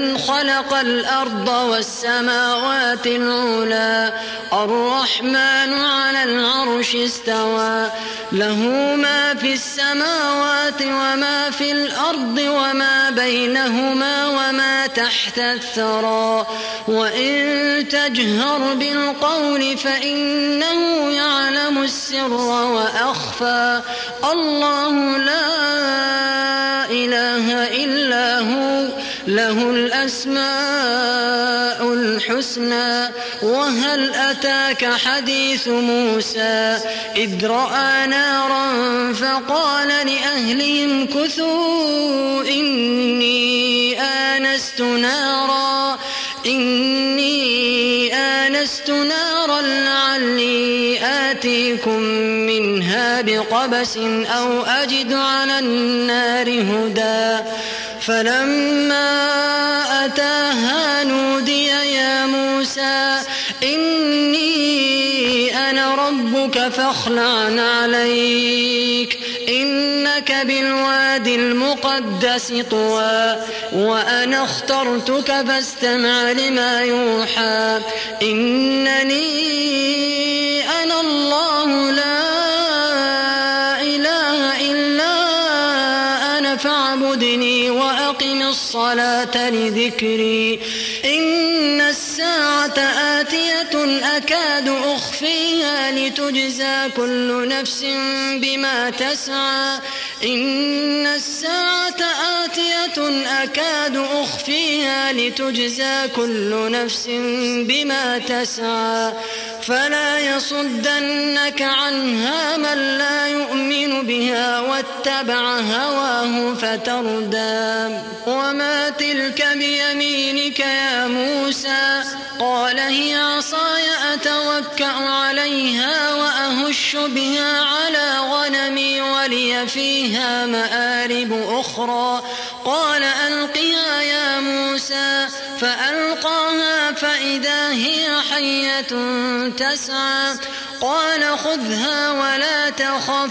ممن خلق الأرض والسماوات العلى الرحمن على العرش استوى. له ما في السماوات وما في الأرض وما بينهما وما تحت الثرى. وإن تجهر بالقول فإنه يعلم السر وأخفى. الله لا الأسماء الحسنى وهل أتاك حديث موسى؟ إذ رأى نارا فقال لأهلهم كثوا إني آنست نارا إني آنست نارا لعلي آتيكم منها بقبس أو أجد على النار هدى. فلما أتاها نودي يا موسى إني أنا ربك فاخلع عليك إنك بالوادي المقدس طوى وأنا اخترتك فاستمع لما يوحى إنني أنا الله لا الصلاة لذكري. إن الساعة آتية أكاد أخفيها لتجزى كل نفس بما تسعى. إن الساعة آتية أكاد أخفيها لتجزى كل نفس بما تسعى. فلا يصدنك عنها من لا يؤمن واتبع هواه فتردى. وما تلك بيمينك يا موسى؟ قال هي عصاي أتوكأ عليها وأهش بها على غنمي ولي فيها مآرب أخرى. قال ألقها يا موسى. فألقاها فإذا هي حية تسعى. قال خذها ولا تخف.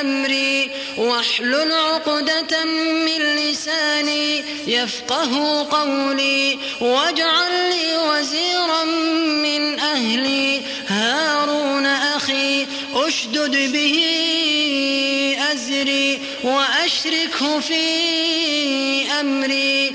أمري واحلل عقدة من لساني يفقه قولي واجعل لي وزيرا من أهلي. هارون أخي أشدد به أزري وأشركه في أمري.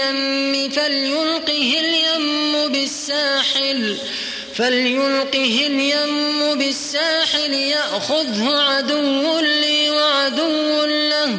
اليم فليلقه اليم بالساحل فليلقه اليم بالساحل يأخذه عدو لي وعدو له.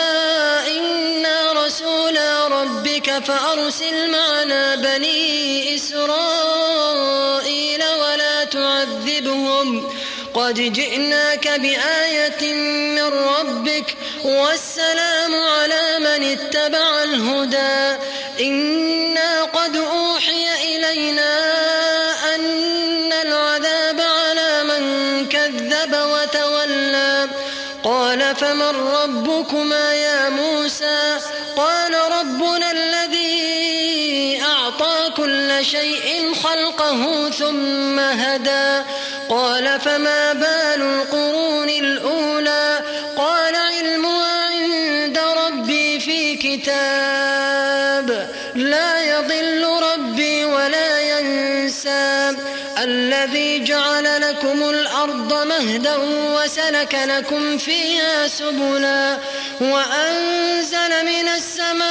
فأرسل معنا بني إسرائيل ولا تعذبهم. قد جئناك بآية من ربك والسلام على من اتبع الهدى. إنا قد أوحي إلينا أن العذاب على من كذب وتولى. قال فمن ربكما يا موسى؟ شيء خلقه ثم هدى. قال فما بال القرون الأولى؟ قال علمها عند ربي في كتاب. لا يضل ربي ولا ينسى. الذي جعل لكم الأرض مهدا وسلك لكم فيها سبلا. وأنزل من السماء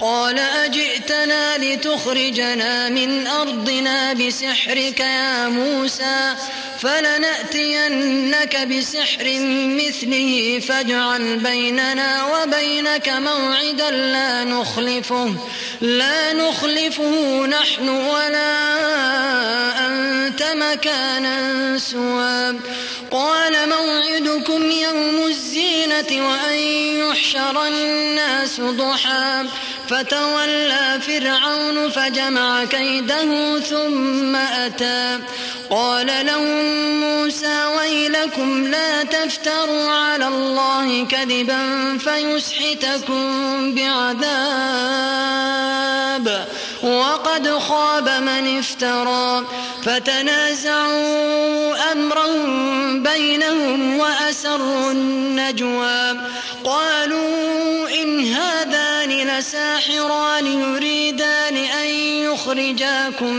قال أجئتنا لتخرجنا من أرضنا بسحرك يا موسى فلنأتينك بسحر مثله فاجعل بيننا وبينك موعدا لا نخلفه لا نخلفه نحن ولا أنت مكانا سوى قال موعدكم يوم الزينة وأن يحشر الناس ضحى فتولى فرعون فجمع كيده ثم أتى. قال لهم موسى ويلكم لا تفتروا على الله كذبا فيسحتكم بعذاب. وقد خاب من افترى. فتنازعوا أمرهم بينهم وأسروا النجوى. قالوا إن هذان لساحران يريدان أن يخرجاكم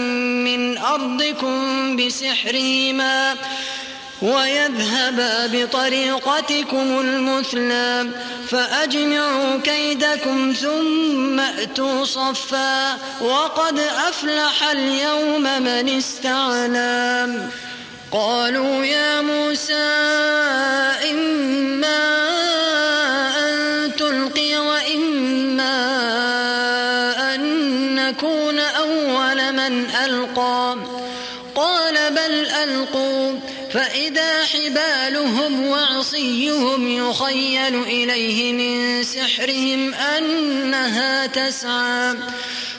من أرضكم بسحرهما ويذهبا بطريقتكم المثلى فأجمعوا كيدكم ثم أتوا صفا وقد أفلح اليوم من استعلى قالوا يا موسى إما حبالهم وعصيهم يخيل إليه من سحرهم أنها تسعى.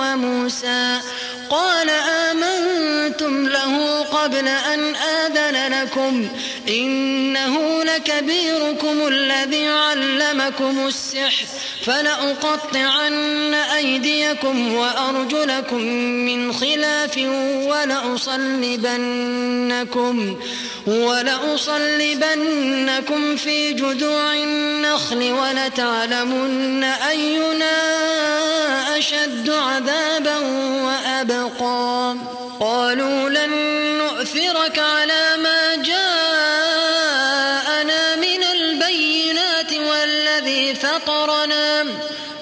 وموسى قال آمنتم له قبل أن آذن لكم إنه لكبيركم الذي علمكم السحر فلأقطعن أيديكم وأرجلكم من خلاف ولأصلبنكم ولأصلبنكم في جذوع النخل ولتعلمن أينا أشد عذابا وأبقى. قالوا لن نؤثرك على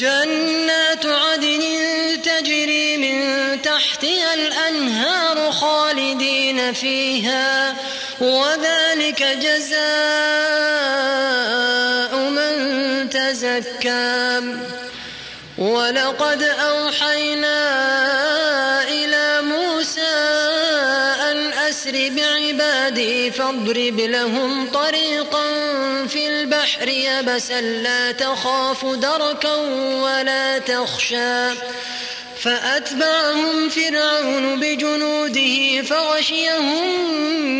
جنات عدن تجري من تحتها الأنهار خالدين فيها وذلك جزاء من تزكى. ولقد أوحينا إلى موسى أن أسر بعبادي فاضرب لهم طريقا البحر يبسا لا تخاف دركا ولا تخشى. فأتبعهم فرعون بجنوده فغشيهم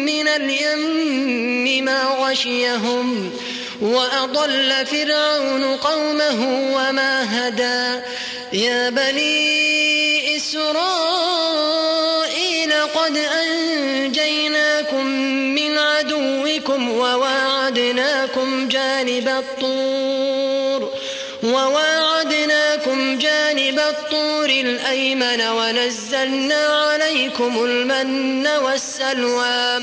من اليم ما غشيهم. وأضل فرعون قومه وما هدى. يا بني إسرائيل قد أنجيناكم من عدوكم وواعدناكم جانب الطور وواعدناكم جانب الطور الأيمن ونزلنا عليكم المن والسلوى.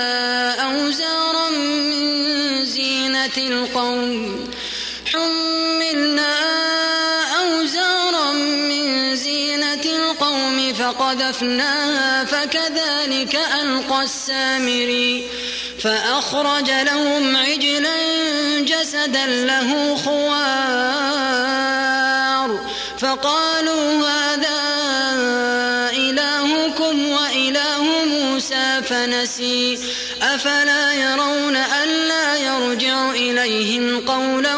فقذفناها فكذلك ألقى السامري فأخرج لهم عجلا جسدا له خوار. فقالوا هذا إلهكم وإله موسى فنسي. أفلا يرون ألا يرجع إليهم قولا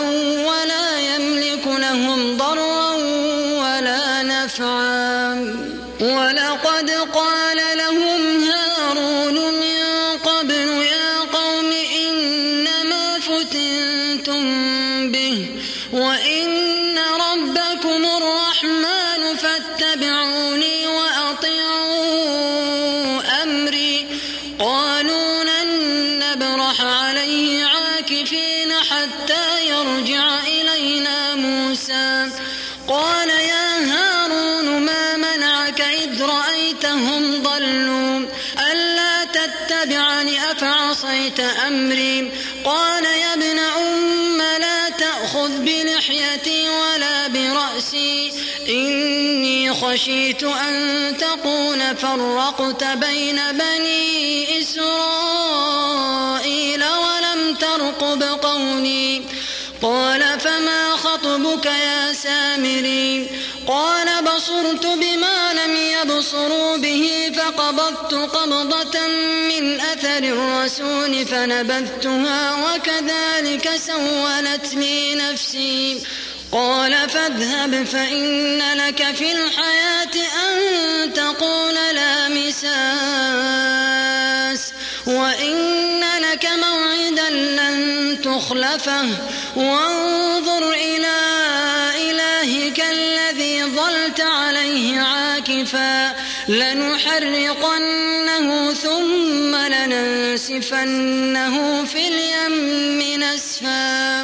تأخذ بلحيتي ولا برأسي. إني خشيت أن تقول فرقت بين بني إسرائيل ولم ترقب قولي. قال فما خطبك يا سامري قال بصرت بما لم يبصروا به فقبضت قبضة من أثر الرسول فنبذتها وكذلك سولت لي نفسي. قال فاذهب فإن لك في الحياة أن تقول لا مساس وإن لك موعدا لن تخلفه وانظر إلى إلهك الذي ظلت عليه عاكفا لنحرقنه ثم لننسفنه في اليم نسفا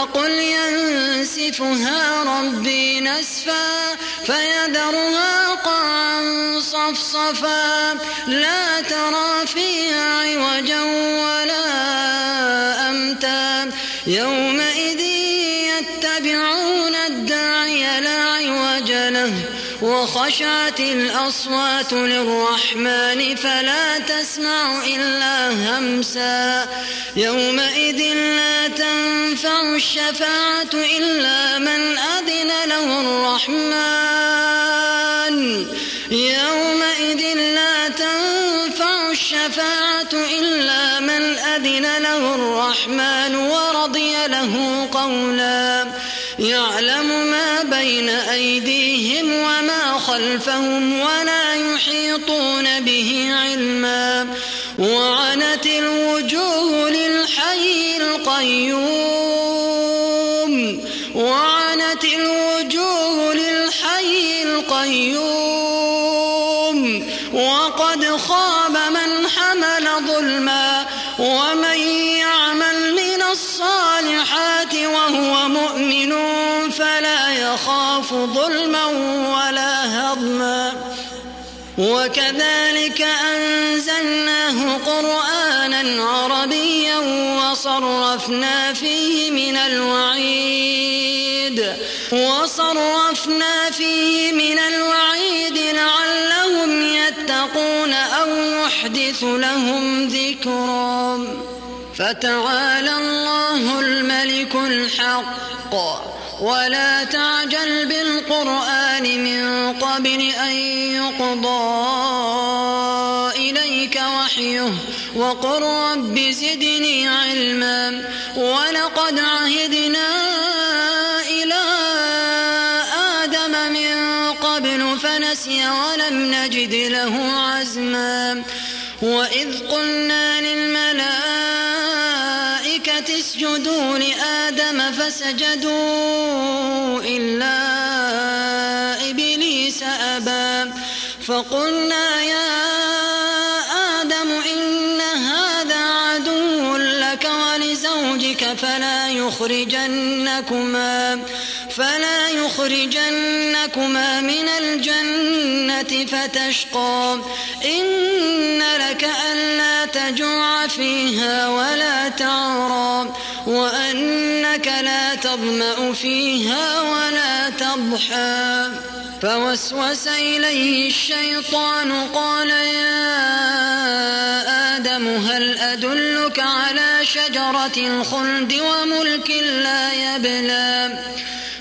فقل ينسفها ربي نسفا فيذرها قاعا صفصفا. لا ترى فيها عوجا ولا وخشعت الأصوات للرحمن فلا تسمع إلا همسا. يومئذ لا تنفع الشفاعة إلا من أذن له الرحمن. خلفهم ولا يحيطون به علما. وعنت الوجوه للحي القيوم. وعنت الوجوه للحي القيوم. وقد خاب من حمل ظلما. ومن يعمل من الصالحات وهو مؤمن فلا يخاف ظلما ولا وكذلك أنزلناه قرآنا عربيا وصرفنا فيه من الوعيد وصرفنا فيه من الوعيد لعلهم يتقون أو يحدث لهم ذكرا. فتعالى الله الملك الحق. ولا تعجل بالقرآن من قبل أن يقضى إليك وحيه وقل رب زدني علما ولقد عهدنا إلى آدم من قبل فنسي ولم نجد له عزما وإذ قلنا للملائكة اسجدوا لآدم فسجدوا إلا إبليس أبى. فقلنا يا آدم إن هذا عدو لك ولزوجك يخرجنكما فلا يخرجنكما من الجنة فتشقى. إن لك ألا تجوع فيها ولا تعرى. وأنك لا تظمأ فيها ولا تضحى. فوسوس إليه الشيطان قال يا آدم هل أدلك على شجرة الخلد وملك لا يبلى؟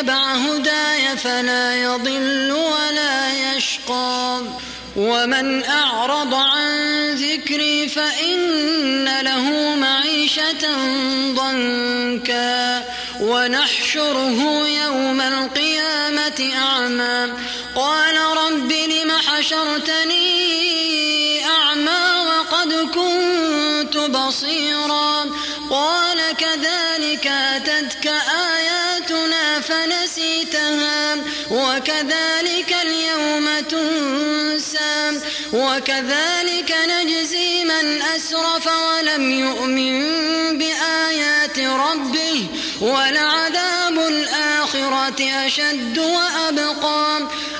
اتبع هداي فلا يضل ولا يشقى. ومن أعرض عن ذكري فإن له معيشة ضنكا. ونحشره يوم القيامة أعمى. قال رب لم حشرتني أعمى وقد كنت بصيرا. قال كذلك أتتك آياتنا وكذلك اليوم تنسى. وكذلك نجزي من أسرف ولم يؤمن بآيات ربه. ولعذاب الآخرة أشد وأبقى.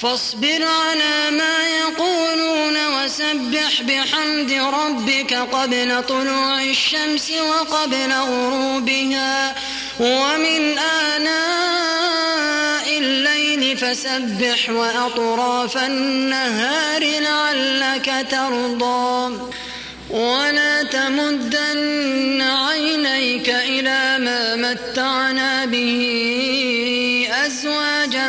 فاصبر على ما يقولون وسبح بحمد ربك قبل طلوع الشمس وقبل غروبها. ومن آناء الليل فسبح وأطراف النهار لعلك ترضى. ولا تمدن عينيك إلى ما متعنا به أزواجا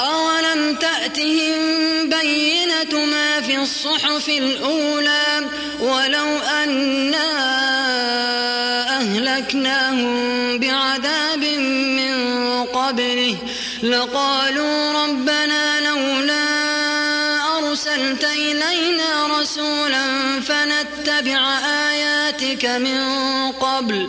أولم تأتهم بينة ما في الصحف الأولى ولو أنا أهلكناهم بعذاب من قبله لقالوا ربنا لولا أرسلت إلينا رسولا فنتبع آياتك من قبل